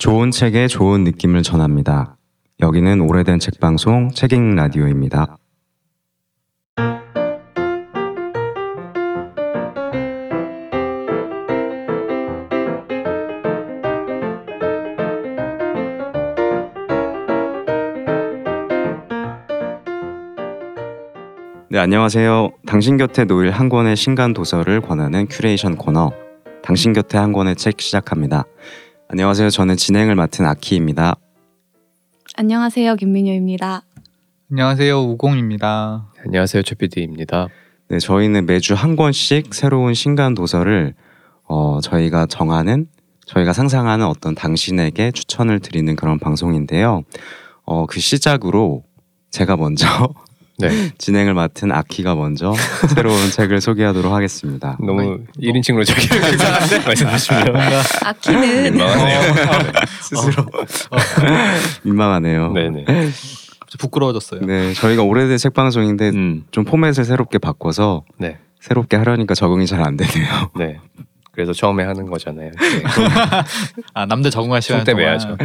좋은 책에 좋은 느낌을 전합니다. 여기는 오래된 책 방송 책읽 라디오입니다. 네, 안녕하세요. 당신 곁에 놓일 한 권의 신간 도서를 권하는 큐레이션 코너. 당신 곁에 한 권의 책 시작합니다. 안녕하세요. 저는 진행을 맡은 아키입니다. 안녕하세요, 김민효입니다. 안녕하세요 우공입니다. 안녕하세요 최PD입니다. 네, 저희는 매주 한 권씩 새로운 신간 도서를 어, 저희가 정하는 저희가 상상하는 어떤 당신에게 추천을 드리는 그런 방송인데요. 어, 그 시작으로 제가 먼저 네, 진행을 맡은 아키가 먼저 새로운 책을 소개하도록 하겠습니다. 너무 1인칭으로 저기를 말씀하시면 아키는 민망하네요. 스스로 민망하네요. 네네. 부끄러워졌어요. 네, 저희가 오래된 책 방송인데 음, 좀 포맷을 새롭게 바꿔서 네, 새롭게 하려니까 적응이 잘 안 되네요. 네. 그래서 처음에 하는 거잖아요. 네. 아 남들 적응할 시간 총대 매야죠.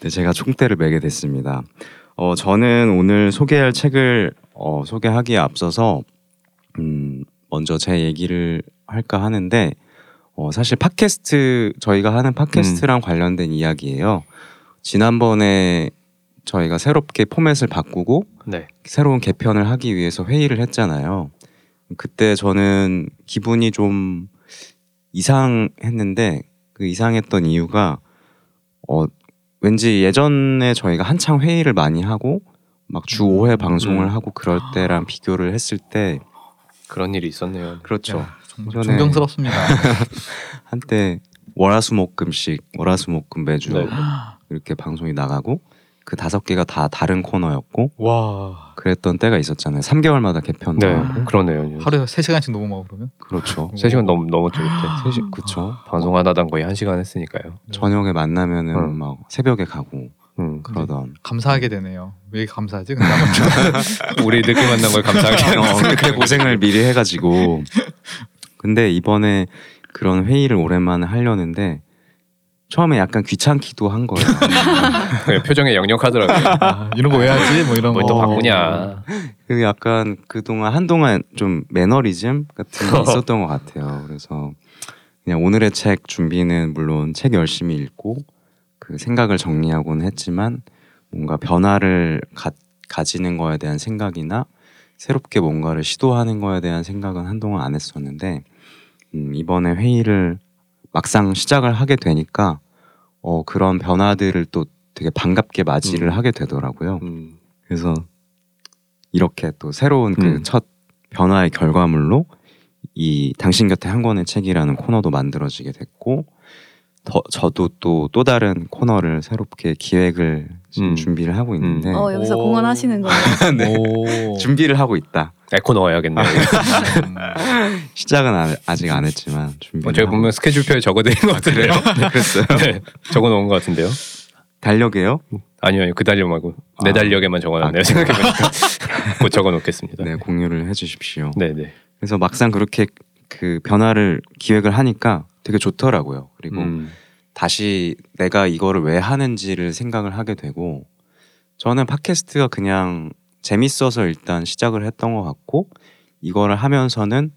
네, 제가 총대를 매게 됐습니다. 어, 저는 오늘 소개할 책을 어, 소개하기에 앞서서 음, 먼저 제 얘기를 할까 하는데 어, 사실 팟캐스트 저희가 하는 팟캐스트랑 관련된 이야기예요. 지난번에 저희가 새롭게 포맷을 바꾸고 네, 새로운 개편을 하기 위해서 회의를 했잖아요. 그때 저는 기분이 좀 이상했는데 그 이상했던 이유가 어 왠지 예전에 저희가 한창 회의를 많이 하고 막 주 5회 방송을 음. 하고 그럴 때랑 비교를 했을 때 그런 일이 있었네요. 그렇죠. 야, 정말 존경스럽습니다. 한때 월화수목금씩 월화수목금 매주 네. 이렇게 방송이 나가고 그 다섯 개가 다 다른 코너였고 와 그랬던 때가 있었잖아요. 3개월마다 개편도 네, 하고 그러네요. 하루에 3 시간씩 녹음하고 그러면 그렇죠. 3시간 넘 넘었죠 그때. 셋이- 그쵸. 방송 하나당 거의 1 시간 했으니까요. 저녁에 만나면은 음. 막 새벽에 가고 음, 그러던. 감사하게 되네요. 왜 감사하지? 근데 아무튼 우리 늦게 만난 걸 감사하게. 어, 그렇게 고생을 미리 해가지고. 근데 이번에 그런 회의를 오랜만에 하려는데 처음에 약간 귀찮기도 한 거예요. 네, 표정에 역력하더라고요. 아, 이런 거 왜 하지? 뭐 이런 뭘 거. 또 바꾸냐. 그 약간 그동안 한동안 좀 매너리즘 같은 게 있었던 것 같아요. 그래서 그냥 오늘의 책 준비는 물론 책 열심히 읽고 그 생각을 정리하고는 했지만 뭔가 변화를 가, 가지는 거에 대한 생각이나 새롭게 뭔가를 시도하는 거에 대한 생각은 한동안 안 했었는데 음, 이번에 회의를 막상 시작을 하게 되니까 어, 그런 변화들을 또 되게 반갑게 맞이를 음. 하게 되더라고요. 음, 그래서 이렇게 또 새로운 그 음. 첫 변화의 결과물로 이 당신 곁에 한 권의 책이라는 코너도 만들어지게 됐고 더, 저도 또또 다른 코너를 새롭게 기획을 지금 음. 준비를 하고 있는데 어, 여기서 오. 공헌하시는 거예요. 네. 오. 준비를 하고 있다. 에코 넣어야겠네요. 음. 시작은 안- 아직 안 했지만 준비. 어, 제가 보면 스케줄표에 적어드린 것 같은데요. 네, 그랬어요. 네, 적어놓은 것 같은데요. 달력이에요? 아니요, 아니요. 그 달력 말고 내 아. 달력에만 적어놨네요. 아, 생각해보니까 곧 적어놓겠습니다. 네, 공유를 해주십시오. 네, 네. 그래서 막상 그렇게 그 변화를 기획을 하니까 되게 좋더라고요. 그리고 음, 다시 내가 이거를 왜 하는지를 생각을 하게 되고 저는 팟캐스트가 그냥 재밌어서 일단 시작을 했던 것 같고 이거를 하면서는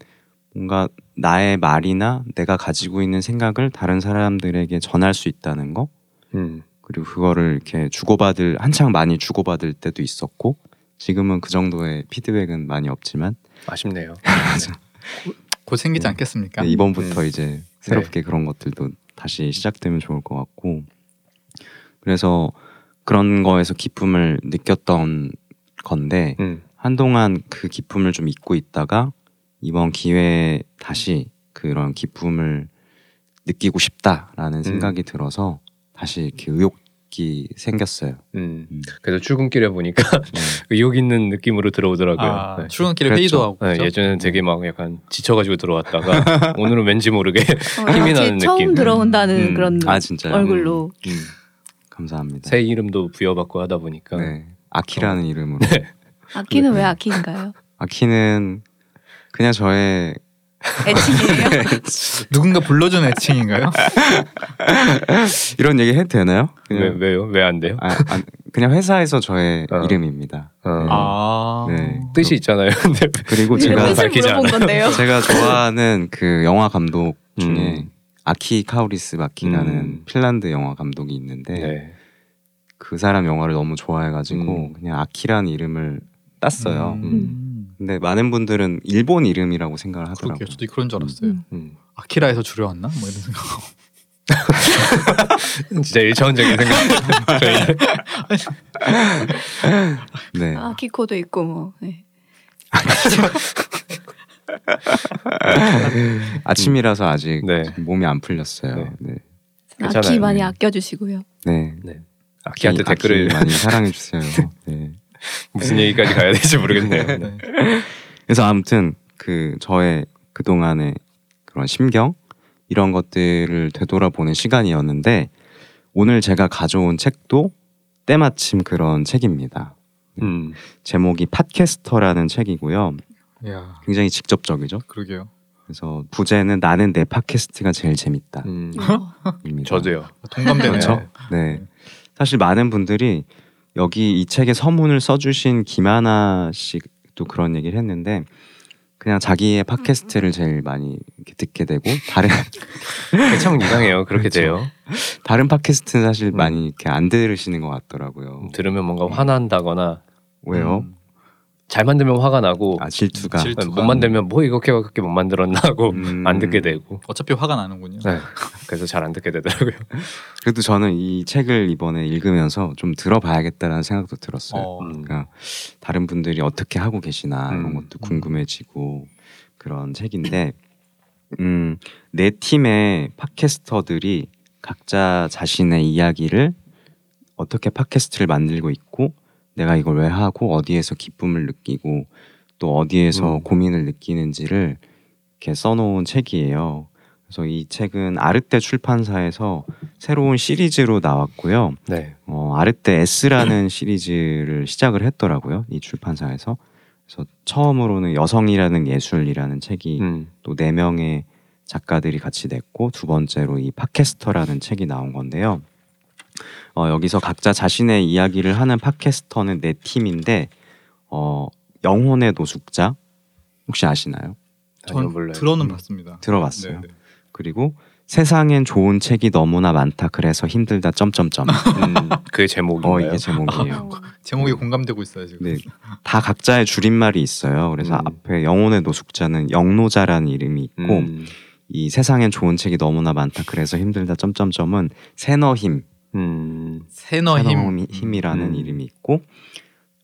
뭔가 나의 말이나 내가 가지고 있는 생각을 다른 사람들에게 전할 수 있다는 거 음, 그리고 그거를 이렇게 주고받을 한창 많이 주고받을 때도 있었고 지금은 그 정도의 피드백은 많이 없지만 아쉽네요. 곧 생기지 않겠습니까? 네, 이번부터 음. 이제 새롭게 그런 것들도 다시 시작되면 좋을 것 같고. 그래서 그런 거에서 기쁨을 느꼈던 건데 음, 한동안 그 기쁨을 좀 잊고 있다가 이번 기회에 다시 그런 기쁨을 느끼고 싶다라는 생각이 들어서 다시 이렇게 의욕 이 생겼어요. 음. 음. 그래서 출근길에 보니까 네. 의욕 있는 느낌으로 들어오더라고요. 아, 네. 출근길에. 회의도 하고. 네? 예전에는 되게 막 약간 지쳐가지고 들어왔다가 오늘은 왠지 모르게 어, 힘이 나는 처음 느낌. 들어온다는 음. 그런 아? 얼굴로. 음, 감사합니다. 새 이름도 부여받고 하다 보니까 네. 아키라는 이름으로 아키는 왜 아키인가요? 아키는 그냥 저의 애칭이에요. 누군가 불러준 애칭인가요? 이런 얘기 해도 되나요? 왜 그냥, 왜 요? 왜 안 돼요? 아, 아, 그냥 회사에서 저의 어. 이름입니다. 어. 네. 아. 네. 뜻이 있잖아요. 근데 그리고 왜 제가 밝히지 건데요. 제가 좋아하는 그 영화 감독 중에 음. 아키 카우리스 마키라는 음. 핀란드 영화 감독이 있는데 네. 그 사람 영화를 너무 좋아해가지고 음. 그냥 아키라는 이름을 땄어요. 음. 근데 많은 분들은 일본 이름이라고 생각을 하더라고요. 그렇게 저도 그런 줄 알았어요. 음. 음. 아키라에서 줄여왔나? 뭐 이런 생각. 진짜 일차원적인 생각. 네. 아 키코도 있고 뭐. 네. 아침이라서 아직 네. 몸이 안 풀렸어요. 네. 네. 아키. 많이 네. 아껴주시고요. 네. 네. 아키한테 아키 댓글을 많이 사랑해 주세요. 네. 무슨 얘기까지 가야 될지 모르겠네요. 네. 네. 그래서 아무튼 그 저의 그 동안의 그런 심경 이런 것들을 되돌아보는 시간이었는데 오늘 제가 가져온 책도 때마침 그런 책입니다. 음. 제목이 팟캐스터라는 책이고요. 야, 굉장히 직접적이죠. 그러게요. 그래서 부제는 나는 내 팟캐스트가 제일 재밌다. 음. 저도요. 동감되네요. 그렇죠. 네. 사실 많은 분들이 여기 이 책에 서문을 써주신 김하나 씨도 그런 얘기를 했는데 그냥 자기의 팟캐스트를 제일 많이 듣게 되고 다른 참 이상해요. 그렇게 그렇죠. 돼요. 다른 팟캐스트는 사실 음. 많이 이렇게 안 들으시는 것 같더라고요. 들으면 뭔가 화난다거나 왜요? 음. 잘 만들면 화가 나고 아 질투가. 질- 질투가. 못 만들면 뭐 이렇게 그렇게 못 만들었나 하고 음. 안 듣게 되고 어차피 화가 나는군요. 네. 그래서 잘 안 듣게 되더라고요. 그래도 저는 이 책을 이번에 읽으면서 좀 들어봐야겠다라는 생각도 들었어요. 어. 음. 그러니까 다른 분들이 어떻게 하고 계시나 이런 음. 것도 궁금해지고 그런 책인데 음, 내 팀의 팟캐스터들이 각자 자신의 이야기를 어떻게 팟캐스트를 만들고 있고 내가 이걸 왜 하고 어디에서 기쁨을 느끼고 또 어디에서 음. 고민을 느끼는지를 이렇게 써놓은 책이에요. 그래서 이 책은 아르떼 출판사에서 새로운 시리즈로 나왔고요. 네. 어, 아르떼 S라는 시리즈를 시작을 했더라고요. 이 출판사에서. 그래서 처음으로는 여성이라는 예술이라는 책이 음. 또네 명의 작가들이 같이 냈고 두 번째로 이 팟캐스터라는 책이 나온 건데요. 어, 여기서 각자 자신의 이야기를 하는 팟캐스터는 네 팀인데 어, 영혼의 노숙자 혹시 아시나요? 아니요, 전 몰라요. 들어는 음. 봤습니다. 들어봤어요. 네, 네. 그리고 세상엔 좋은 책이 너무나 많다 그래서 힘들다 점점점. 음, 그게 제목인가요? 어 이게 제목이에요. 어. 제목이 공감되고 있어요 지금. 네, 다 각자의 줄임말이 있어요. 그래서 음. 앞에 영혼의 노숙자는 영노자라는 이름이 있고 음. 이 세상엔 좋은 책이 너무나 많다. 그래서 힘들다. 점점점은 새너힘, 음. 새너 힘. 힘이라는 음. 이름이 있고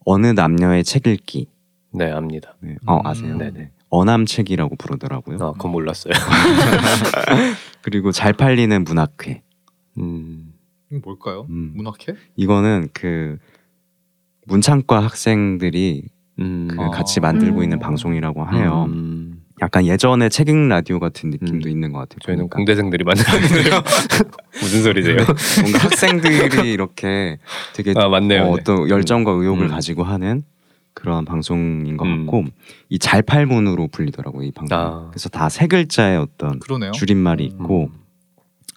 어느 남녀의 책 읽기. 네, 압니다. 네. 어 음. 아세요? 네네. 어남책이라고 부르더라고요. 아, 그건 몰랐어요. 그리고 잘 팔리는 문학회. 음. 뭘까요? 음. 문학회? 이거는 그 문창과 학생들이 음. 그 아. 같이 만들고 음. 있는 방송이라고 해요. 음. 약간 예전에 책 읽는 라디오 같은 느낌도 음. 있는 것 같아요. 저희는 보니까. 공대생들이 만들었는데요. 무슨 소리세요? 뭔가 학생들이 이렇게 되게 아, 맞네요. 어, 네. 떤 열정과 의욕을 음. 가지고 하는 그런 방송인 것 음. 같고 이 잘팔문으로 불리더라고요 이 방송. 아. 그래서 다 세 글자의 어떤 그러네요. 줄임말이 음. 있고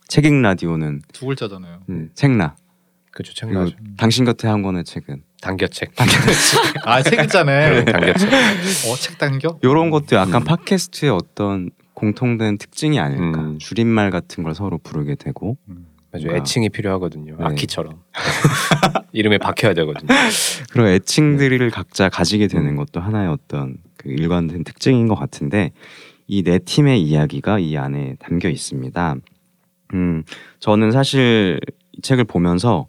책 읽는 라디오는 두 글자잖아요. 음. 책나 그죠, 그리고 책나죠. 당신 곁에 한 권의 책은 당겨책. 아, 세 글자네. 당겨책. 어, 책 당겨? 이런 것도 약간 음. 팟캐스트의 어떤 공통된 특징이 아닐까 음. 줄임말 같은 걸 서로 부르게 되고 음. 뭔가- 애칭이 필요하거든요. 네. 아키처럼. 이름에 박혀야 되거든요. 그런 애칭들을 각자 가지게 되는 음. 것도 하나의 어떤 그 일관된 특징인 것 같은데 이 네 팀의 이야기가 이 안에 담겨 있습니다. 음, 저는 사실 이 책을 보면서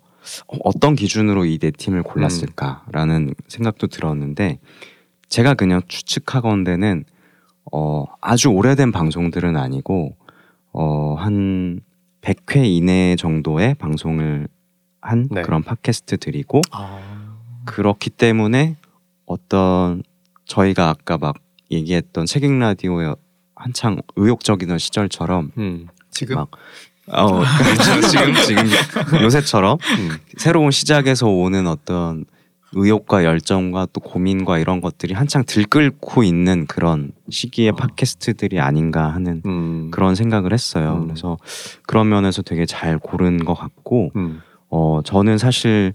어, 어떤 기준으로 이 네 팀을 골랐을까라는 생각도 들었는데 제가 그냥 추측하건대는 어, 아주 오래된 방송들은 아니고 어, 한 100회 이내 정도의 방송을 한 네. 그런 팟캐스트들이고 아. 그렇기 때문에 어떤 저희가 아까 막 얘기했던 책임 라디오의 한창 의욕적이던 시절처럼 음. 지금 막 어, 그렇죠. 지금 지금 요새처럼 음. 새로운 시작에서 오는 어떤 의욕과 열정과 또 고민과 이런 것들이 한창 들끓고 있는 그런 시기의 어. 팟캐스트들이 아닌가 하는 음. 그런 생각을 했어요. 음. 그래서 그런 면에서 되게 잘 고른 것 같고 음. 어 저는 사실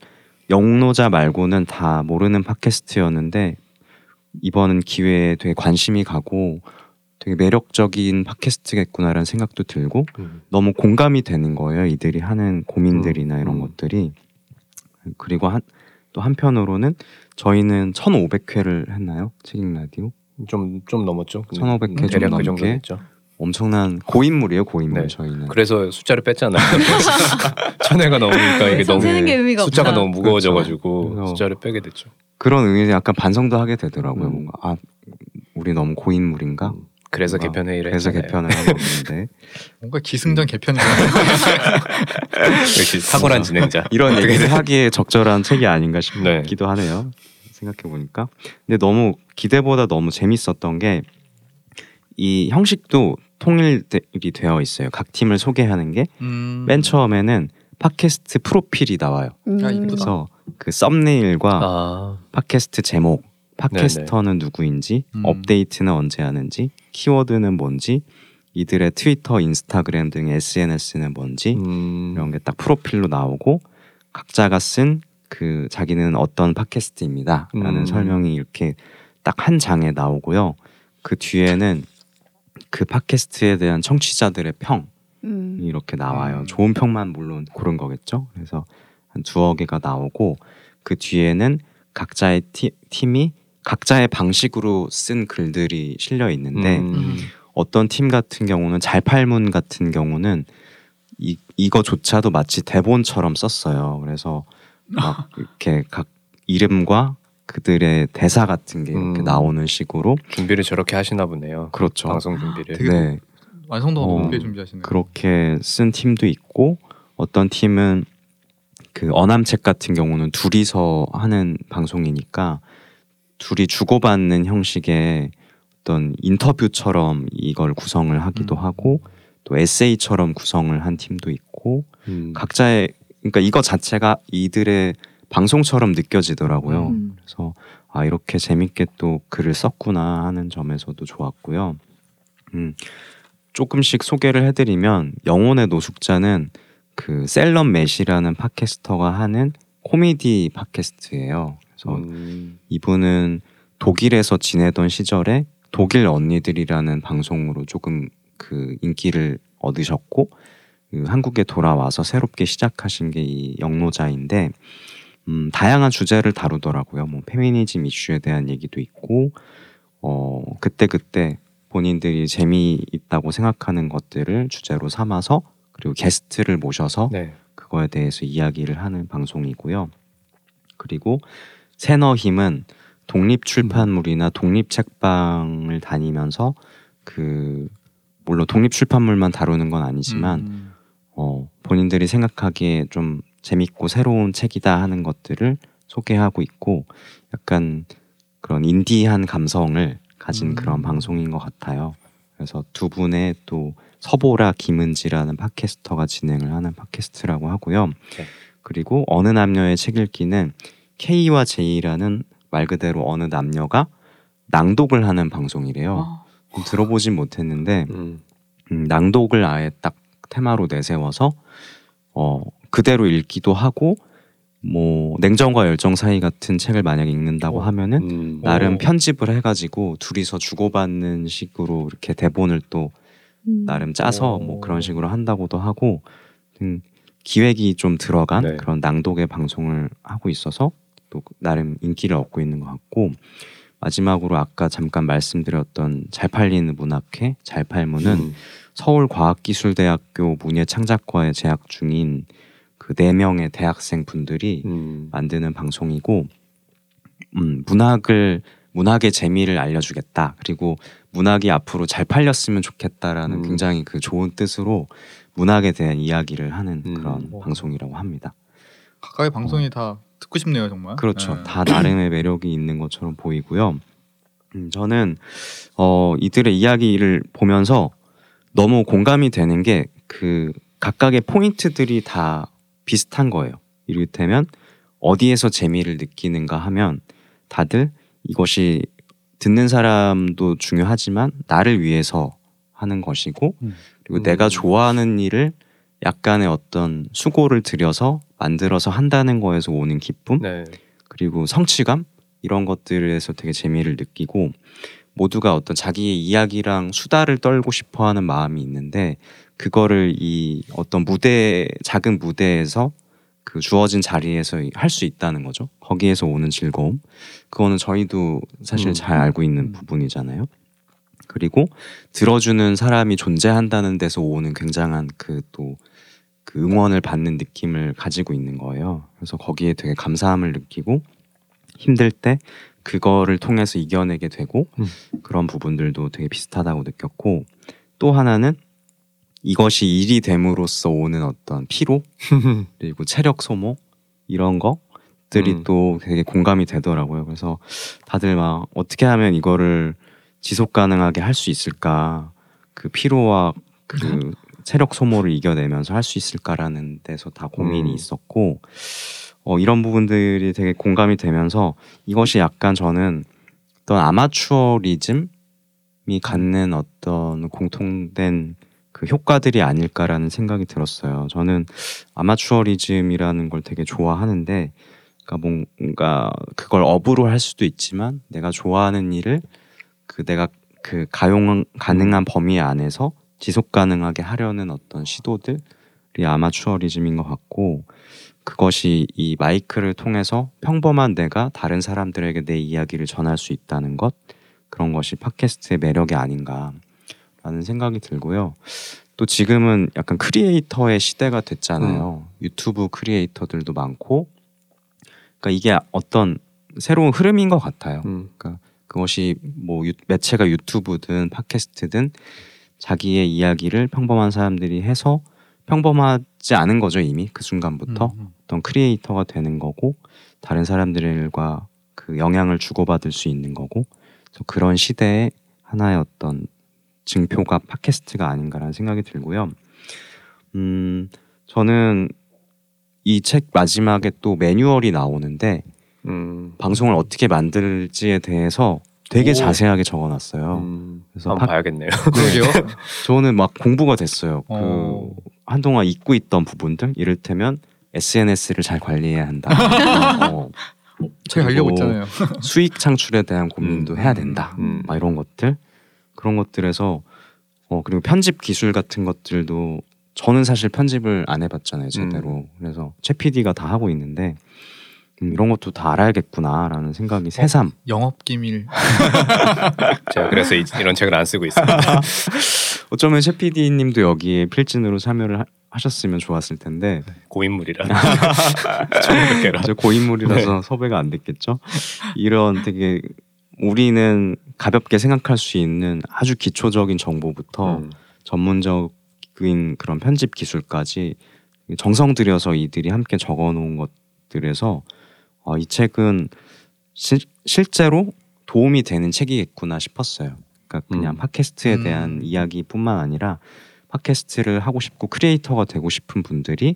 영노자 말고는 다 모르는 팟캐스트였는데 이번 기회에 되게 관심이 가고 되게 매력적인 팟캐스트겠구나라는 생각도 들고 음. 너무 공감이 되는 거예요. 이들이 하는 고민들이나 음, 이런 음. 것들이 그리고 한, 또 한편으로는 저희는 1,500회를 했나요? 책임 라디오 좀, 좀 넘었죠. 근데 1500회 대략 좀그 정도 넘게? 됐죠. 엄청난 고인물이에요, 고인물 네. 저희는. 그래서 숫자를 뺐잖아요. 천 회가 넘으니까 이게 너무 숫자가 없다. 너무 무거워져가지고 그렇죠. 숫자를 빼게 됐죠. 그런 의미에서 약간 반성도 하게 되더라고요. 음. 뭔가 아 우리 너무 고인물인가? 음. 그래서 뭔가 개편 회의를 그래서 했잖아요. 개편을 한 건데 뭔가 기승전 개편이잖아요. 역시 탁월한 진행자. 이런 얘기를 하기에 적절한 책이 아닌가 네. 싶기도 하네요. 생각해 보니까. 근데 너무 기대보다 너무 재밌었던 게 이 형식도 통일이 되어 있어요. 각 팀을 소개하는 게맨 음. 처음에는 팟캐스트 프로필이 나와요. 음. 아. 그래서 그 썸네일과 아, 팟캐스트 제목, 팟캐스터는 누구인지, 음. 업데이트는 언제 하는지, 키워드는 뭔지, 이들의 트위터, 인스타그램 등 SNS는 뭔지 음. 이런 게 딱 프로필로 나오고 각자가 쓴 그 자기는 어떤 팟캐스트입니다라는 음. 설명이 이렇게 딱 한 장에 나오고요. 그 뒤에는 그 팟캐스트에 대한 청취자들의 평이 음. 이렇게 나와요. 음. 좋은 평만 물론 고른 거겠죠. 그래서 한 두어 개가 나오고 그 뒤에는 각자의 티, 팀이 각자의 방식으로 쓴 글들이 실려 있는데 음. 어떤 팀 같은 경우는 잘팔문 같은 경우는 이 이거조차도 마치 대본처럼 썼어요. 그래서 막 이렇게 각 이름과 그들의 대사 같은 게 이렇게 음. 나오는 식으로 준비를 저렇게 하시나 보네요. 그렇죠. 방송 준비를. 되게 네, 완성도가 어, 높게 준비하시네요. 그렇게 쓴 팀도 있고 어떤 팀은 그 어남책 같은 경우는 둘이서 하는 방송이니까 둘이 주고받는 형식의 어떤 인터뷰처럼 이걸 구성을 하기도 음. 하고 또 에세이처럼 구성을 한 팀도 있고 음. 각자의 그러니까 이거 자체가 이들의 방송처럼 느껴지더라고요. 음. 그래서 아 이렇게 재밌게 또 글을 썼구나 하는 점에서도 좋았고요. 음, 조금씩 소개를 해드리면 영혼의 노숙자는 그 셀럽 매시라는 팟캐스터가 하는 코미디 팟캐스트예요. 그래서 음. 이분은 독일에서 지내던 시절에 독일 언니들이라는 방송으로 조금 그 인기를 얻으셨고 그 한국에 돌아와서 새롭게 시작하신 게 이 영노자인데 음, 다양한 주제를 다루더라고요. 뭐 페미니즘 이슈에 대한 얘기도 있고 어 그때 그때 본인들이 재미있다고 생각하는 것들을 주제로 삼아서 그리고 게스트를 모셔서 네. 그거에 대해서 이야기를 하는 방송이고요. 그리고 새너 힘은 독립 출판물이나 독립 책방을 다니면서 그 물론 독립 출판물만 다루는 건 아니지만 음. 어, 본인들이 생각하기에 좀 재밌고 새로운 책이다 하는 것들을 소개하고 있고 약간 그런 인디한 감성을 가진 음. 그런 방송인 것 같아요. 그래서 두 분의 또 서보라 김은지라는 팟캐스터가 진행을 하는 팟캐스트라고 하고요. 네. 그리고 어느 남녀의 책 읽기는 K와 J라는 말 그대로 어느 남녀가 낭독을 하는 방송이래요. 어. 들어보진 못했는데 음. 음, 낭독을 아예 딱 테마로 내세워서 어 그대로 읽기도 하고 뭐 냉정과 열정 사이 같은 책을 만약 읽는다고 어. 하면은 음. 나름 오. 편집을 해가지고 둘이서 주고받는 식으로 이렇게 대본을 또 음. 나름 짜서 오. 뭐 그런 식으로 한다고도 하고 음, 기획이 좀 들어간 네. 그런 낭독의 방송을 하고 있어서 또 나름 인기를 얻고 있는 것 같고 마지막으로 아까 잠깐 말씀드렸던 잘 팔리는 문학회 잘 팔문은 음. 서울과학기술대학교 문예창작과에 재학 중인 그 네 명의 대학생 분들이 음. 만드는 방송이고 음, 문학을 문학의 재미를 알려주겠다 그리고 문학이 앞으로 잘 팔렸으면 좋겠다라는 음. 굉장히 그 좋은 뜻으로 문학에 대한 이야기를 하는 음. 그런 오. 방송이라고 합니다. 각각의 방송이 다 듣고 싶네요 정말. 그렇죠. 네. 다 나름의 매력이 있는 것처럼 보이고요. 음, 저는 어, 이들의 이야기를 보면서 너무 공감이 되는 게 그 각각의 포인트들이 다 비슷한 거예요. 이를테면 어디에서 재미를 느끼는가 하면 다들 이것이 듣는 사람도 중요하지만 나를 위해서 하는 것이고 음. 그리고 음. 내가 좋아하는 일을 약간의 어떤 수고를 들여서 만들어서 한다는 거에서 오는 기쁨 네. 그리고 성취감 이런 것들에서 되게 재미를 느끼고 모두가 어떤 자기의 이야기랑 수다를 떨고 싶어하는 마음이 있는데 그거를 이 어떤 무대 작은 무대에서 그 주어진 자리에서 할 수 있다는 거죠. 거기에서 오는 즐거움. 그거는 저희도 사실 음. 잘 알고 있는 음. 부분이잖아요. 그리고 들어주는 사람이 존재한다는 데서 오는 굉장한 그 또 그 응원을 받는 느낌을 가지고 있는 거예요. 그래서 거기에 되게 감사함을 느끼고 힘들 때 그거를 통해서 이겨내게 되고 음. 그런 부분들도 되게 비슷하다고 느꼈고 또 하나는 이것이 일이 됨으로써 오는 어떤 피로 그리고 체력 소모 이런 것들이 음. 또 되게 공감이 되더라고요. 그래서 다들 막 어떻게 하면 이거를 지속 가능하게 할 수 있을까 그 피로와 그 체력 소모를 이겨내면서 할 수 있을까라는 데서 다 고민이 음. 있었고 어, 이런 부분들이 되게 공감이 되면서 이것이 약간 저는 어떤 아마추어리즘이 갖는 어떤 공통된 그 효과들이 아닐까라는 생각이 들었어요. 저는 아마추어리즘이라는 걸 되게 좋아하는데, 그러니까 뭔가 그걸 업으로 할 수도 있지만 내가 좋아하는 일을 그 내가 그 가용 가능한 범위 안에서 지속 가능하게 하려는 어떤 시도들이 아마추어리즘인 것 같고 그것이 이 마이크를 통해서 평범한 내가 다른 사람들에게 내 이야기를 전할 수 있다는 것 그런 것이 팟캐스트의 매력이 아닌가라는 생각이 들고요. 또 지금은 약간 크리에이터의 시대가 됐잖아요. 유튜브 크리에이터들도 많고, 그러니까 이게 어떤 새로운 흐름인 것 같아요. 음. 그것이 뭐 유- 매체가 유튜브든 팟캐스트든 자기의 이야기를 평범한 사람들이 해서 평범하지 않은 거죠 이미 그 순간부터 음, 음. 어떤 크리에이터가 되는 거고 다른 사람들과 그 영향을 주고받을 수 있는 거고 그래서 그런 시대에 하나의 어떤 증표가 팟캐스트가 아닌가라는 생각이 들고요. 음 저는 이 책 마지막에 또 매뉴얼이 나오는데 음. 방송을 어떻게 만들지에 대해서 되게 오. 자세하게 적어놨어요. 음. 그래서 한번 팟- 봐야겠네요. 그러게요. 저는 막 공부가 됐어요. 그 어. 한동안 잊고 있던 부분들, 이를테면 SNS를 잘 관리해야 한다. 어, 책 하려고 그리고 했잖아요. 수익 창출에 대한 고민도 음. 해야 된다. 음. 막 이런 것들 그런 것들에서 어 그리고 편집 기술 같은 것들도 저는 사실 편집을 안 해봤잖아요 제대로 그래서 최 PD가 다 하고 있는데 음, 이런 것도 다 알아야겠구나라는 생각이 새삼 영업 기밀. 제가 그래서 이, 이런 책을 안 쓰고 있습니다. 어쩌면 최 PD님도 여기에 필진으로 참여를 하, 하셨으면 좋았을 텐데 고인물이라. 처음 뵙게라. 이제 고인물이라서 섭외가 안 됐겠죠. 이런 되게 우리는 가볍게 생각할 수 있는 아주 기초적인 정보부터 음. 전문적인 그런 편집 기술까지 정성 들여서 이들이 함께 적어놓은 것들에서 어, 이 책은 시- 실제로 도움이 되는 책이겠구나 싶었어요. 그러니까 그냥 음. 팟캐스트에 음. 대한 이야기뿐만 아니라 팟캐스트를 하고 싶고 크리에이터가 되고 싶은 분들이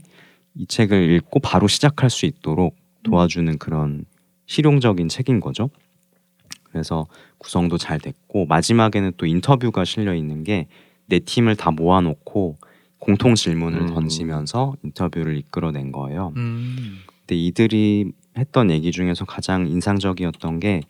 이 책을 읽고 바로 시작할 수 있도록 도와주는 그런 실용적인 책인 거죠. 그래서 구성도 잘 됐고 마지막에는 또 인터뷰가 실려 있는 게 내 팀을 다 모아놓고 공통 질문을 음. 던지면서 인터뷰를 이끌어낸 거예요. 음. 근데 이들이 했던 얘기 중에서 가장 인상적이었던 게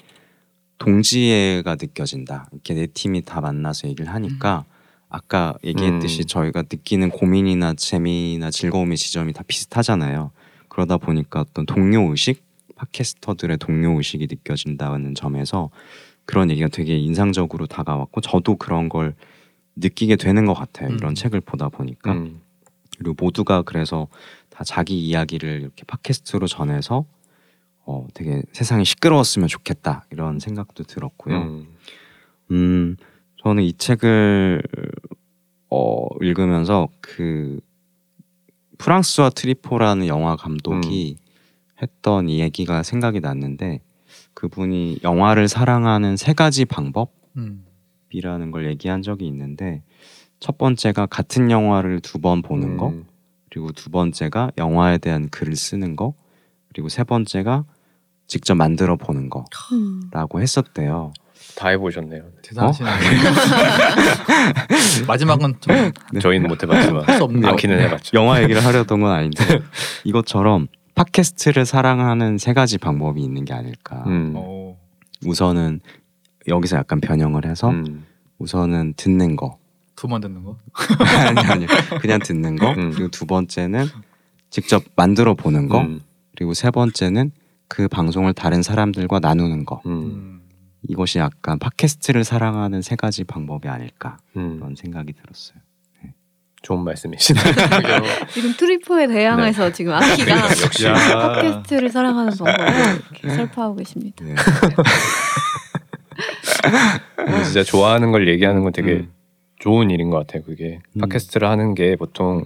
동지애가 느껴진다. 이렇게 내 팀이 다 만나서 얘기를 하니까 아까 얘기했듯이 음. 저희가 느끼는 고민이나 재미나 즐거움의 지점이 다 비슷하잖아요. 그러다 보니까 어떤 동료 의식, 팟캐스터들의 동료 의식이 느껴진다는 점에서 그런 얘기가 되게 인상적으로 다가왔고 저도 그런 걸 느끼게 되는 것 같아요. 음. 이런 책을 보다 보니까. 음. 그리고 모두가 그래서 다 자기 이야기를 이렇게 팟캐스트로 전해서 어 되게 세상이 시끄러웠으면 좋겠다 이런 생각도 들었고요. 음, 음. 저는 이 책을 어 읽으면서 그 프랑스와 트리포라는 영화 감독이 했던 이 얘기가 생각이 났는데 그분이 영화를 사랑하는 세 가지 방법 음. 이라는 걸 얘기한 적이 있는데 첫 번째가 같은 영화를 두 번 보는 거 음. 그리고 두 번째가 영화에 대한 글을 쓰는 거 그리고 세 번째가 직접 만들어 보는 음. 거라고 했었대요. 다 해보셨네요. 대단하시네. 마지막은 좀할수 저희는 못 해봤지만 없네요. 아키는 해봤죠. 영화 얘기를 하려던 건 아닌데 이것처럼 팟캐스트를 사랑하는 세 가지 방법이 있는 게 아닐까. 음. 어, 우선은 여기서 약간 변형을 해서 음. 우선은 듣는 거. 두 번 듣는 거. 아니 아니 그냥 듣는 거. 음. 그리고 두 번째는 직접 만들어 보는 거. 음. 그리고 세 번째는 그 방송을 다른 사람들과 나누는 거. 음. 음. 이것이 약간 팟캐스트를 사랑하는 세 가지 방법이 아닐까 음. 그런 생각이 들었어요. 좋은 말씀이시네. 지금 트리포에 대항해서 지금 아키가 역시 야. 팟캐스트를 사랑하는 방법을 이렇게 설파하고 계십니다. 네. 진짜 좋아하는 걸 얘기하는 건 되게 음. 좋은 일인 것 같아요. 그게 음. 팟캐스트를 하는 게 보통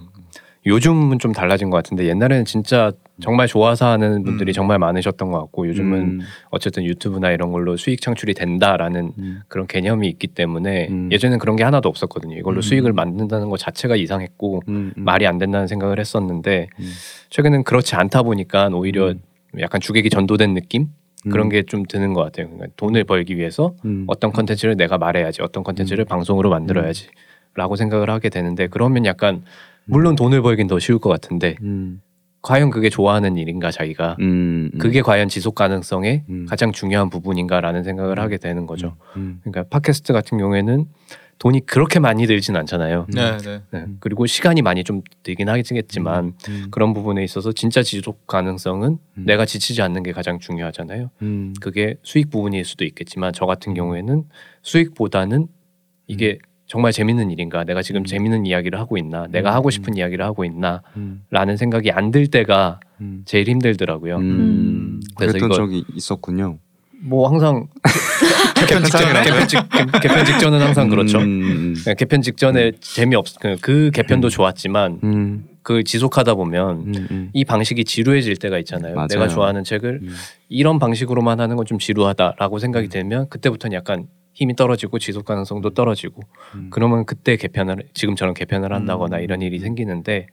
요즘은 좀 달라진 것 같은데 옛날에는 진짜 정말 좋아서 하는 분들이 음. 정말 많으셨던 것 같고 요즘은 음, 어쨌든 유튜브나 이런 걸로 수익 창출이 된다라는 음, 그런 개념이 있기 때문에 음. 예전엔 그런 게 하나도 없었거든요. 이걸로 음. 수익을 만든다는 것 자체가 이상했고 음, 음. 말이 안 된다는 생각을 했었는데 음. 최근엔 그렇지 않다 보니까 오히려 음. 약간 주객이 전도된 느낌 그런 음, 게좀 드는 것 같아요. 그러니까 돈을 벌기 위해서 음, 어떤 컨텐츠를 내가 말해야지, 어떤 컨텐츠를 방송으로 만들어야지라고 생각을 하게 되는데 그러면 약간 물론 돈을 벌긴 더 쉬울 것 같은데 음, 과연 그게 좋아하는 일인가 자기가 음, 음, 그게 과연 지속 가능성의 음. 가장 중요한 부분인가라는 생각을 하게 되는 거죠. 음, 그러니까 팟캐스트 같은 경우에는 돈이 그렇게 많이 들진 않잖아요. 네, 네. 네. 그리고 시간이 많이 좀 들긴 하겠지만 음, 그런 부분에 있어서 진짜 지속 가능성은 음. 내가 지치지 않는 게 가장 중요하잖아요. 음, 그게 수익 부분일 수도 있겠지만 저 같은 경우에는 수익보다는 이게 정말 재밌는 일인가 내가 지금 음. 재밌는 이야기를 하고 있나 내가 음. 하고 싶은 이야기를 하고 있나 라는 음, 생각이 안 들 때가 음, 제일 힘들더라고요. 음. 그래서 그랬던 이거- 적이 있었군요. 뭐 항상 개편 직전 개편, 직, 개- 개편 직전은 항상 그렇죠. 음, 네, 개편 직전에 재미없 그, 그 개편도 좋았지만 음, 그 지속하다 보면 음, 음, 이 방식이 지루해질 때가 있잖아요. 맞아요. 내가 좋아하는 책을 음. 이런 방식으로만 하는 건 좀 지루하다라고 생각이 음. 되면 그때부터는 약간 힘이 떨어지고 지속 가능성도 떨어지고 음. 그러면 그때 개편을 지금처럼 개편을 한다거나 음. 이런 일이 생기는데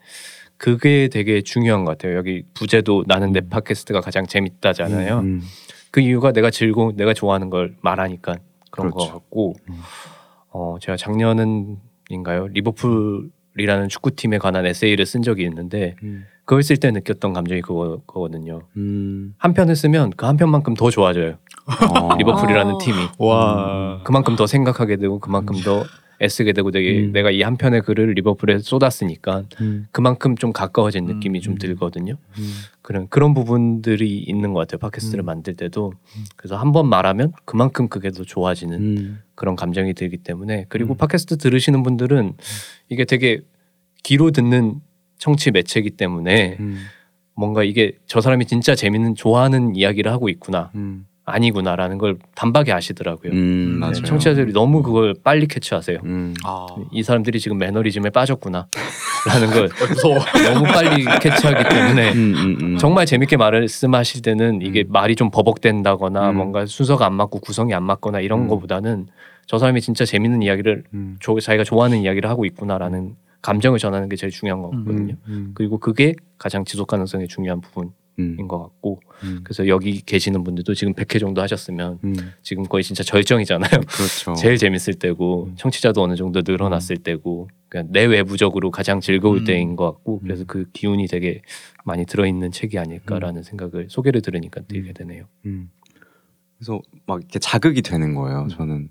그게 되게 중요한 것 같아요. 여기 부제도 나는 내 팟캐스트가 가장 재밌다잖아요. 음, 그 이유가 내가 즐거운 내가 좋아하는 걸 말하니까 그런 그렇죠. 것 같고 음. 어 제가 작년은 인가요 리버풀이라는 축구팀에 관한 에세이를 쓴 적이 있는데 음, 그걸 쓸 때 느꼈던 감정이 그거, 그거 거든요. 음, 한 편을 쓰면 그 한 편만큼 더 좋아져요. 어, 리버풀이라는 어. 팀이 와. 그만큼 더 생각하게 되고 그만큼 더 애쓰게 되고 되게 음. 내가 이 한 편의 글을 리버풀에 쏟았으니까 음, 그만큼 좀 가까워진 음, 느낌이 좀 음. 들거든요. 음, 그런 그런 부분들이 있는 것 같아요. 팟캐스트를 음. 만들 때도 그래서 한 번 말하면 그만큼 그게 더 좋아지는 음, 그런 감정이 들기 때문에 그리고 음. 팟캐스트 들으시는 분들은 이게 되게 귀로 듣는 청취 매체이기 때문에 음, 뭔가 이게 저 사람이 진짜 재밌는 좋아하는 이야기를 하고 있구나 음, 아니구나라는 걸 단박에 아시더라고요. 음, 네, 맞아요. 네, 청취자들이 너무 그걸 빨리 캐치하세요. 음, 아. 이 사람들이 지금 매너리즘에 빠졌구나 라는 걸. 너무 빨리 캐치하기 때문에 음, 음, 음. 정말 재밌게 말씀하실 때는 이게 음. 말이 좀 버벅된다거나 음. 뭔가 순서가 안 맞고 구성이 안 맞거나 이런 음. 거보다는 저 사람이 진짜 재밌는 이야기를 음, 조, 자기가 좋아하는 이야기를 하고 있구나라는 감정을 전하는 게 제일 중요한 거거든요. 음, 그리고 그게 가장 지속 가능성이 중요한 부분인 음, 것 같고 음, 그래서 여기 계시는 분들도 지금 100회 정도 하셨으면 음, 지금 거의 진짜 절정이잖아요. 그렇죠. 제일 재밌을 때고 음. 청취자도 어느 정도 늘어났을 때고 그러니까 내 외부적으로 가장 즐거울 음. 때인 것 같고 음. 그래서 그 기운이 되게 많이 들어있는 책이 아닐까라는 생각을 소개를 들으니까 들게 되네요. 음. 그래서 막 이렇게 자극이 되는 거예요. 저는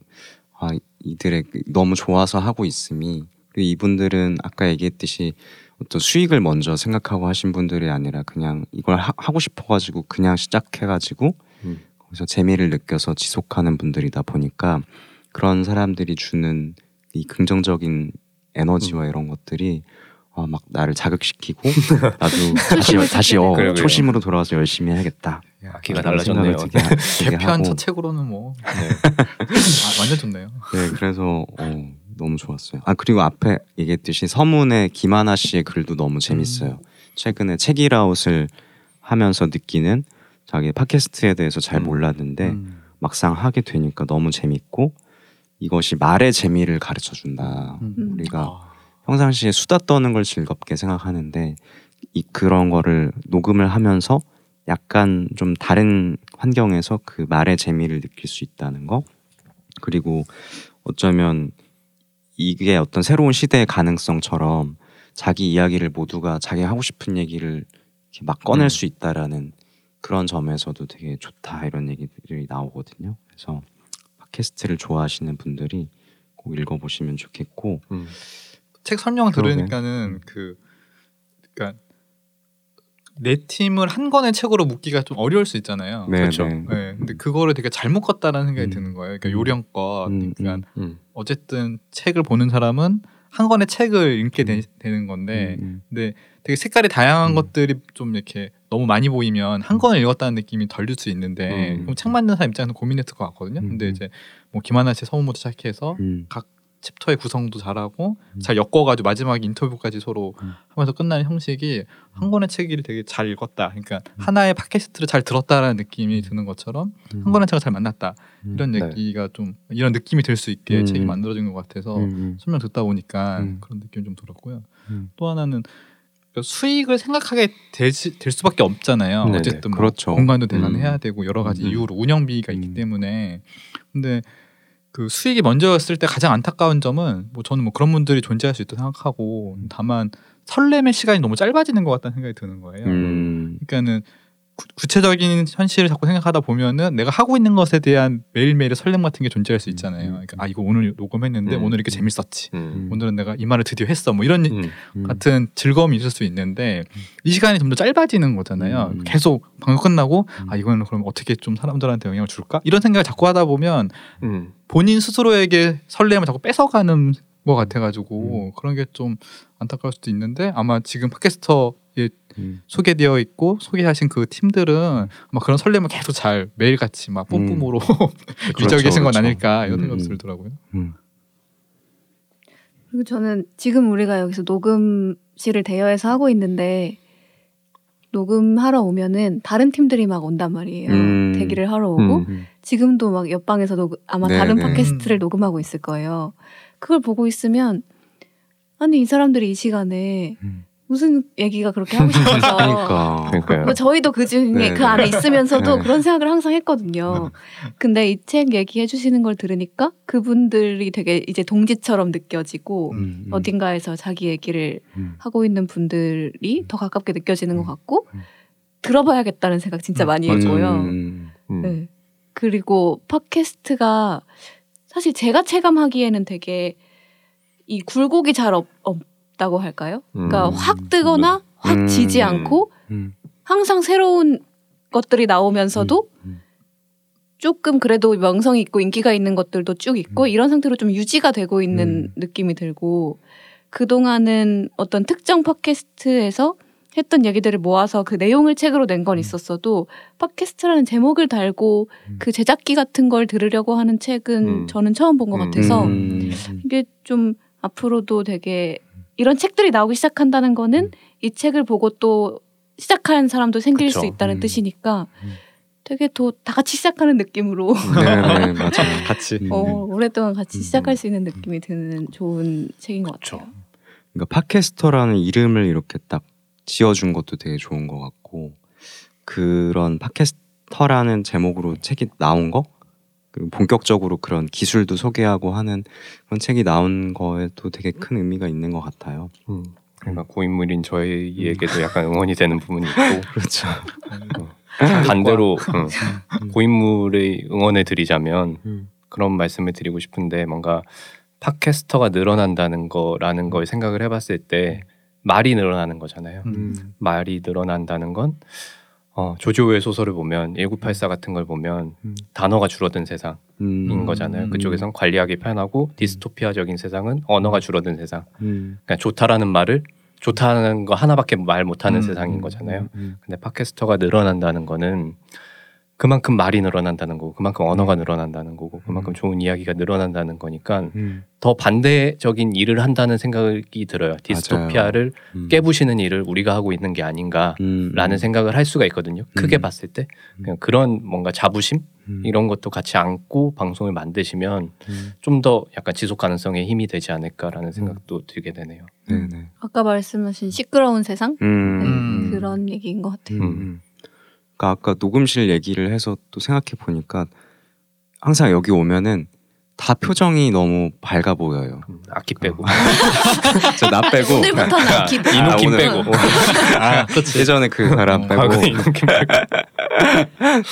아 이들의 그 너무 좋아서 하고 있음이 그리고 이분들은 아까 얘기했듯이 어떤 수익을 먼저 생각하고 하신 분들이 아니라 그냥 이걸 하, 고 싶어가지고 그냥 시작해가지고 음. 거기서 재미를 느껴서 지속하는 분들이다 보니까 그런 사람들이 주는 이 긍정적인 에너지와 이런 것들이 아, 막 나를 자극시키고 나도 다시 다시 어. 초심으로 돌아와서 열심히 해야겠다. 기가 그런 달라졌네요. 되게, 되게 개편 하고. 첫 책으로는 뭐 네. 아, 완전 좋네요. 네, 그래서 어, 너무 좋았어요. 아 그리고 앞에 얘기했듯이 서문의 김하나 씨의 글도 너무 재밌어요. 최근에 책이라웃을 하면서 느끼는 자기 팟캐스트에 대해서 잘 음. 몰랐는데 음. 막상 하게 되니까 너무 재밌고 이것이 말의 재미를 가르쳐 준다. 음. 음. 우리가 아. 평상시에 수다 떠는 걸 즐겁게 생각하는데 이 그런 거를 녹음을 하면서 약간 좀 다른 환경에서 그 말의 재미를 느낄 수 있다는 거 그리고 어쩌면 이게 어떤 새로운 시대의 가능성처럼 자기 이야기를 모두가 자기 하고 싶은 얘기를 막 꺼낼 음. 수 있다라는 그런 점에서도 되게 좋다 이런 얘기들이 나오거든요. 그래서 팟캐스트를 좋아하시는 분들이 꼭 읽어보시면 좋겠고 음. 책 설명. 들으니까는 그 그러니까 내 팀을 한 권의 책으로 묶기가 좀 어려울 수 있잖아요. 네, 그렇죠. 네. 네, 근데 그거를 되게 잘 묶었다라는 생각이 음. 드는 거예요. 그러니까 음. 요령껏. 음, 그러니까 음. 어쨌든 책을 보는 사람은 한 권의 책을 읽게 되, 는 건데, 음, 근데 되게 색깔이 다양한 음. 것들이 좀 이렇게 너무 많이 보이면 한 권을 읽었다는 느낌이 덜들 수 있는데, 음. 그럼 책 만드는 사람 입장에서 고민했을 것 같거든요. 음, 근데 음. 이제 뭐 김하나 씨 서문부터 시작해서 음, 챕터의 구성도 잘하고 음. 잘 엮어가지고 마지막에 인터뷰까지 서로 음. 하면서 끝나는 형식이 한 권의 책을 되게 잘 읽었다. 그러니까 음. 하나의 팟캐스트를 잘 들었다라는 느낌이 드는 것처럼 음. 한 권의 책을 잘 만났다. 음. 이런 네. 얘기가 좀 이런 느낌이 들 수 있게 음. 책이 만들어진 것 같아서 음, 설명 듣다 보니까 음. 그런 느낌이 좀 들었고요. 음. 또 하나는 그 수익을 생각하게 될, 수- 될 수밖에 없잖아요. 네네. 어쨌든 뭐 그렇죠. 공간도 대관해야 음. 되고 여러 가지 음. 이유로 운영비가 있기 음. 때문에 근데 그 수익이 먼저였을 때 가장 안타까운 점은 뭐 저는 뭐 그런 분들이 존재할 수 있다고 생각하고 다만 설렘의 시간이 너무 짧아지는 것 같다는 생각이 드는 거예요. 음, 그러니까는 구, 구체적인 현실을 자꾸 생각하다 보면은 내가 하고 있는 것에 대한 매일매일의 설렘 같은 게 존재할 수 있잖아요. 그러니까 아 이거 오늘 녹음했는데 음. 오늘 이렇게 재밌었지. 음. 오늘은 내가 이 말을 드디어 했어. 뭐 이런 음. 음. 같은 즐거움이 있을 수 있는데 이 시간이 좀더 짧아지는 거잖아요. 음. 계속 방송 끝나고 음. 아 이거는 그럼 어떻게 좀 사람들한테 영향을 줄까? 이런 생각을 자꾸 하다 보면 음. 본인 스스로에게 설렘을 자꾸 뺏어가는 것 같아가지고 음. 그런 게 좀 안타까울 수도 있는데 아마 지금 팟캐스터에 음. 소개되어 있고 소개하신 그 팀들은 아마 그런 설렘을 계속 잘 매일같이 막 뿜뿜으로 유지하고 계신 건 그렇죠. 아닐까 이런 음, 생각이 음. 들더라고요. 음. 그리고 저는 지금 우리가 여기서 녹음실을 대여해서 하고 있는데 녹음하러 오면은 다른 팀들이 막 온단 말이에요. 음. 대기를 하러 오고 음. 음. 지금도 막 옆방에서 녹, 아마 네, 다른 네. 팟캐스트를 음. 녹음하고 있을 거예요. 그걸 보고 있으면 아니 이 사람들이 이 시간에 음. 무슨 얘기가 그렇게 하고 싶어서 그러니까 그러니까요. 뭐 저희도 그 중에 네, 그 안에 있으면서도 네. 그런 생각을 항상 했거든요. 근데 이 책 얘기해 주시는 걸 들으니까 그분들이 되게 이제 동지처럼 느껴지고 음, 음. 어딘가에서 자기 얘기를 음. 하고 있는 분들이 더 가깝게 느껴지는 것 음. 같고 음. 들어봐야겠다는 생각 진짜 음, 많이. 했고요. 음. 음. 네. 그리고 팟캐스트가 사실 제가 체감하기에는 되게 이 굴곡이 잘 없, 없 다고 할까요? 그러니까 음. 확 뜨거나 확 음. 지지 않고 음. 항상 새로운 것들이 나오면서도 음. 조금 그래도 명성이 있고 인기가 있는 것들도 쭉 있고 음. 이런 상태로 좀 유지가 되고 있는 음. 느낌이 들고 그동안은 어떤 특정 팟캐스트에서 했던 얘기들을 모아서 그 내용을 책으로 낸건 음. 있었어도 팟캐스트라는 제목을 달고 음. 그 제작기 같은 걸 들으려고 하는 책은 음. 저는 처음 본것 음. 같아서 음. 이게 좀 앞으로도 되게 이런 책들이 나오기 시작한다는 거는 음. 이 책을 보고 또 시작하는 사람도 생길 그쵸. 수 있다는 음. 뜻이니까 음. 되게 더 다 같이 시작하는 느낌으로 네, 네, 맞아요. 같이 음. 어, 오랫동안 같이 음. 시작할 수 있는 느낌이 드는 좋은 책인 것 그쵸. 같아요. 그러니까 팟캐스터라는 이름을 이렇게 딱 지어준 것도 되게 좋은 것 같고 그런 팟캐스터라는 제목으로 책이 나온 거 본격적으로 그런 기술도 소개하고 하는 그런 책이 나온 거에도 되게 큰 의미가 있는 것 같아요. 음. 그러니까 고인물인 저희에게도 약간 응원이 되는 부분이 있고 그렇죠. 반대로 음, 고인물의 응원을 드리자면 음. 그런 말씀을 드리고 싶은데 뭔가 팟캐스터가 늘어난다는 거라는 걸 생각을 해봤을 때 말이 늘어나는 거잖아요. 음. 말이 늘어난다는 건 어, 조조의 소설을 보면 1984 같은 걸 보면 음. 단어가 줄어든 세상인 음. 거잖아요. 음. 그쪽에선 관리하기 편하고 디스토피아적인 세상은 언어가 줄어든 세상. 음. 그러니까 좋다라는 말을 좋다는 거 하나밖에 말 못하는 음. 세상인 거잖아요. 음. 근데 팟캐스터가 늘어난다는 거는 그만큼 말이 늘어난다는 거고 그만큼 언어가 늘어난다는 거고 그만큼 좋은 이야기가 늘어난다는 거니까 음. 더 반대적인 일을 한다는 생각이 들어요. 디스토피아를 음. 깨부시는 일을 우리가 하고 있는 게 아닌가라는 음. 생각을 할 수가 있거든요. 크게 음. 봤을 때 그냥 그런 뭔가 자부심 음. 이런 것도 같이 안고 방송을 만드시면 음. 좀더 약간 지속 가능성에 힘이 되지 않을까라는 생각도 들게 되네요. 네네. 아까 말씀하신 시끄러운 세상 음. 네, 음. 그런 얘기인 것 같아요. 음. 그러니까 아까 녹음실 얘기를 해서 또 생각해 보니까 항상 여기 오면은 다 표정이 너무 밝아 보여요. 음, 악기 빼고 저 나 빼고 오늘부터는 악기 빼고. 이노킴 오늘- 빼고 아, 그렇지. 예전에 그 사람 빼고 이노킴 빼고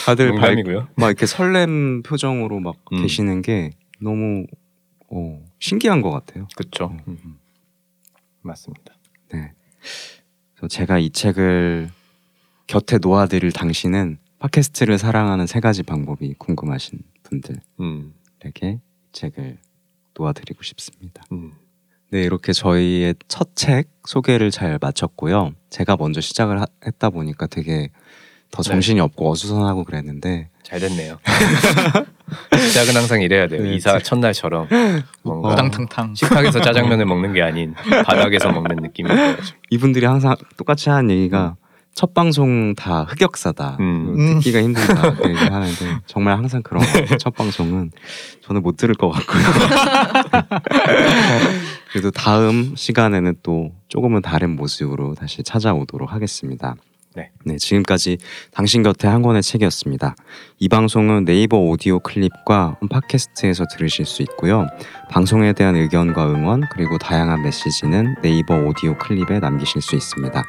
다들 밝, 농담이고요. 막 이렇게 설렘 표정으로 막 음. 계시는 게 너무 어, 신기한 것 같아요. 그렇죠. 음. 맞습니다. 네. 제가 이 책을 곁에 놓아드릴 당신은 팟캐스트를 사랑하는 세 가지 방법이 궁금하신 분들에게 음, 이 책을 놓아드리고 싶습니다. 음. 네, 이렇게 저희의 첫 책 소개를 잘 마쳤고요. 제가 먼저 시작을 하- 했다 보니까 되게 더 네. 정신이 없고 어수선하고 그랬는데 잘 됐네요. 시작은 항상 이래야 돼요. 네, 이사 첫날처럼 뭔가 어. 우당탕탕. 식탁에서 짜장면을 먹는 게 아닌 바닥에서 먹는 느낌이 들어야죠. 이분들이 항상 똑같이 하는 얘기가 첫 방송 다 흑역사다. 음. 그리고 듣기가 힘들다. 그 얘기를 하는데 정말 항상 그런 것 같아요. 첫 방송은 저는 못 들을 것 같고요. 그래도 다음 시간에는 또 조금은 다른 모습으로 다시 찾아오도록 하겠습니다. 네. 네, 지금까지 당신 곁에 한 권의 책이었습니다. 이 방송은 네이버 오디오 클립과 팟캐스트에서 들으실 수 있고요. 방송에 대한 의견과 응원 그리고 다양한 메시지는 네이버 오디오 클립에 남기실 수 있습니다.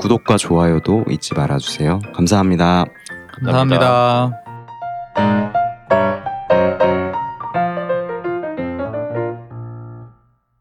구독과 좋아요도 잊지 말아주세요. 감사합니다. 감사합니다.